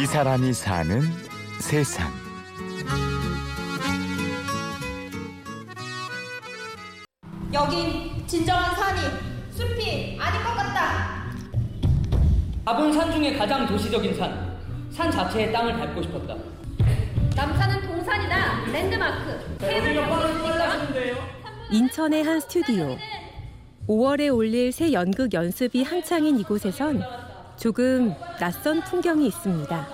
이 사람이 사는 세상. 여긴 진정한 산이 숲이 아닌 것 같다. 가본 산 중에 가장 도시적인 산. 산 자체의 땅을 밟고 싶었다. 남산은 동산이다. 랜드마크. 인천의 한 스튜디오. 5월에 올릴 새 연극 연습이 한창인 이곳에선 조금 낯선 풍경이 있습니다.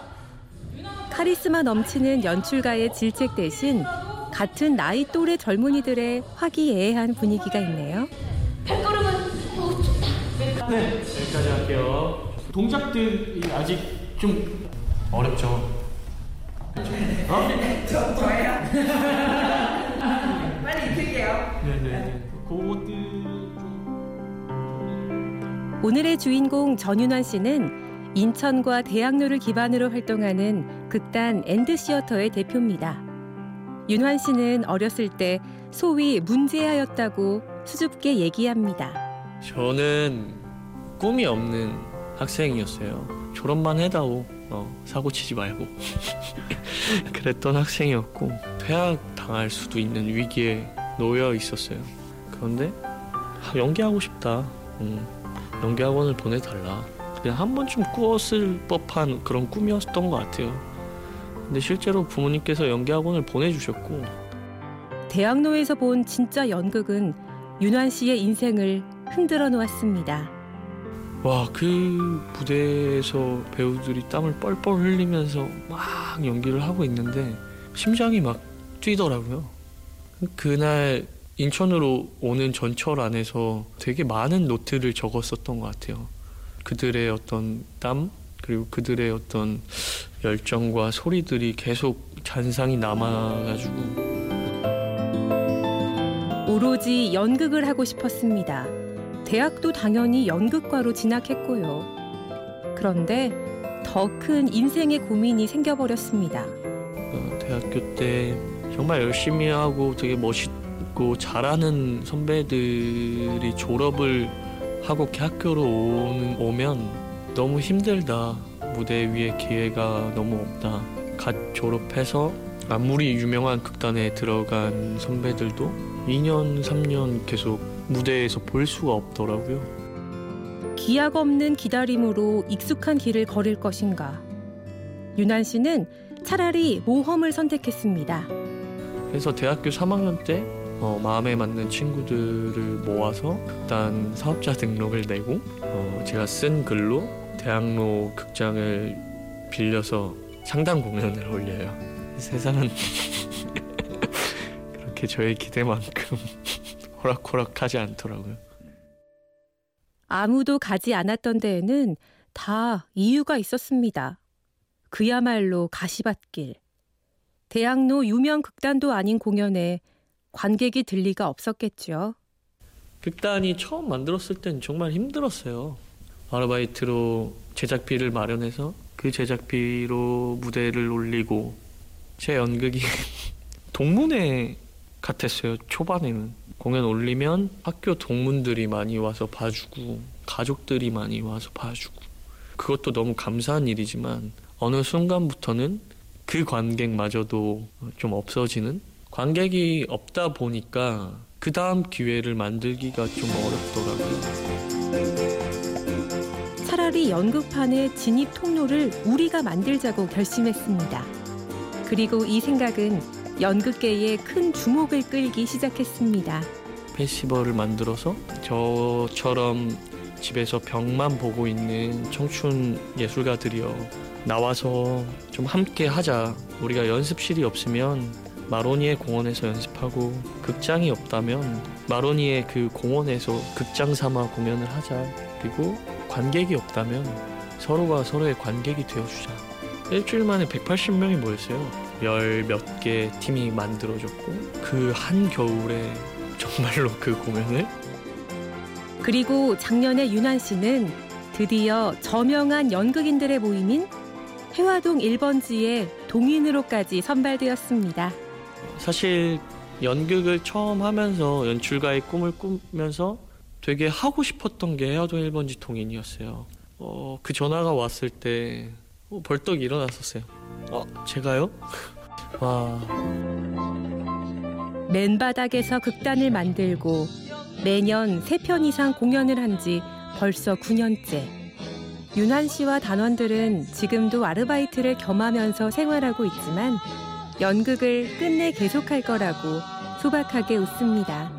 카리스마 넘치는 연출가의 질책 대신 같은 나이 또래 젊은이들의 화기애애한 분위기가 있네요. 발걸음은 어, 좋다. 네, 여기까지 할게요. 동작들이 아직 좀 어렵죠. 어? 저, 저예요? 빨리 익힐게요. 네네. 그것들 좀. 오늘의 주인공 전윤환 씨는 인천과 대학로를 기반으로 활동하는 극단 엔드시어터의 대표입니다. 윤환 씨는 어렸을 때 소위 문제아였다고 수줍게 얘기합니다. 저는 꿈이 없는 학생이었어요. 졸업만 해다오. 어, 사고 치지 말고. 그랬던 학생이었고 퇴학 당할 수도 있는 위기에 놓여 있었어요. 그런데 아, 연기하고 싶다. 음, 연기학원을 보내달라. 그냥 한 번쯤 꾸었을 법한 그런 꿈이었던 것 같아요. 근데 실제로 부모님께서 연기학원을 보내주셨고 대학로에서 본 진짜 연극은 윤환 씨의 인생을 흔들어 놓았습니다. 와 그 무대에서 배우들이 땀을 뻘뻘 흘리면서 막 연기를 하고 있는데 심장이 막 뛰더라고요. 그날 인천으로 오는 전철 안에서 되게 많은 노트를 적었었던 것 같아요. 그들의 어떤 땀 그리고 그들의 어떤 열정과 소리들이 계속 잔상이 남아가지고 오로지 연극을 하고 싶었습니다. 대학도 당연히 연극과로 진학했고요. 그런데 더 큰 인생의 고민이 생겨버렸습니다. 어, 대학교 때 정말 열심히 하고 되게 멋있 고 잘하는 선배들이 졸업을 하고 학교로 오는, 오면 너무 힘들다. 무대 위에 기회가 너무 없다. 갓 졸업해서 아무리 유명한 극단에 들어간 선배들도 2년, 3년 계속 무대에서 볼 수가 없더라고요. 기약 없는 기다림으로 익숙한 길을 걸을 것인가. 윤한 씨는 차라리 모험을 선택했습니다. 그래서 대학교 3학년 때 어, 마음에 맞는 친구들을 모아서 극단 사업자 등록을 내고 어, 제가 쓴 글로 대학로 극장을 빌려서 상당 공연을 올려요. 세상은 그렇게 저의 기대만큼 호락호락하지 않더라고요. 아무도 가지 않았던 데에는 다 이유가 있었습니다. 그야말로 가시밭길. 대학로 유명 극단도 아닌 공연에 관객이 들 리가 없었겠죠. 극단이 처음 만들었을 땐 정말 힘들었어요. 아르바이트로 제작비를 마련해서 그 제작비로 무대를 올리고 제 연극이 동문회 같았어요. 초반에는 공연 올리면 학교 동문들이 많이 와서 봐주고 가족들이 많이 와서 봐주고 그것도 너무 감사한 일이지만 어느 순간부터는 그 관객마저도 좀 없어지는 관객이 없다 보니까 그 다음 기회를 만들기가 좀 어렵더라고요. 차라리 연극판의 진입 통로를 우리가 만들자고 결심했습니다. 그리고 이 생각은 연극계에 큰 주목을 끌기 시작했습니다. 페스티벌을 만들어서 저처럼 집에서 벽만 보고 있는 청춘 예술가들이요. 나와서 좀 함께 하자. 우리가 연습실이 없으면 마로니에 공원에서 연습하고 극장이 없다면 마로니에 그 공원에서 극장 삼아 공연을 하자. 그리고 관객이 없다면 서로가 서로의 관객이 되어주자. 일주일 만에 180명이 모였어요. 열 몇 개 팀이 만들어졌고 그 한 겨울에 정말로 그 공연을 그리고 작년에 윤한 씨는 드디어 저명한 연극인들의 모임인 해화동 1번지에 동인으로까지 선발되었습니다. 사실 연극을 처음 하면서 연출가의 꿈을 꾸면서 되게 하고 싶었던 게 해화동 1번지 동인이었어요. 어, 그 전화가 왔을 때 어, 벌떡 일어났었어요. 어, 제가요? 와, 맨바닥에서 극단을 만들고 매년 세 편 이상 공연을 한 지 벌써 9년째. 윤환 씨와 단원들은 지금도 아르바이트를 겸하면서 생활하고 있지만 연극을 끝내 계속할 거라고 소박하게 웃습니다.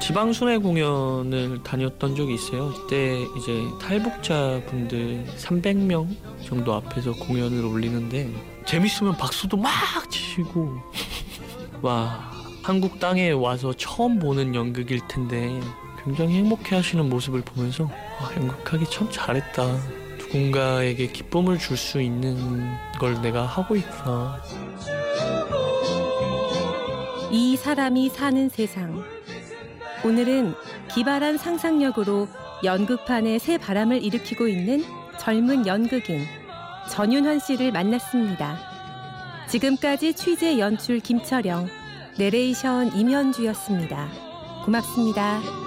지방 순회 공연을 다녔던 적이 있어요. 그때 이제 탈북자 분들 300명 정도 앞에서 공연을 올리는데 재밌으면 박수도 막 치시고 와 한국 땅에 와서 처음 보는 연극일 텐데 굉장히 행복해 하시는 모습을 보면서 아, 연극하기 참 잘했다. 누군가에게 기쁨을 줄 수 있는 걸 내가 하고 있구나. 이 사람이 사는 세상. 오늘은 기발한 상상력으로 연극판에 새 바람을 일으키고 있는 젊은 연극인 전윤환 씨를 만났습니다. 지금까지 취재 연출 김철영, 내레이션 임현주였습니다. 고맙습니다.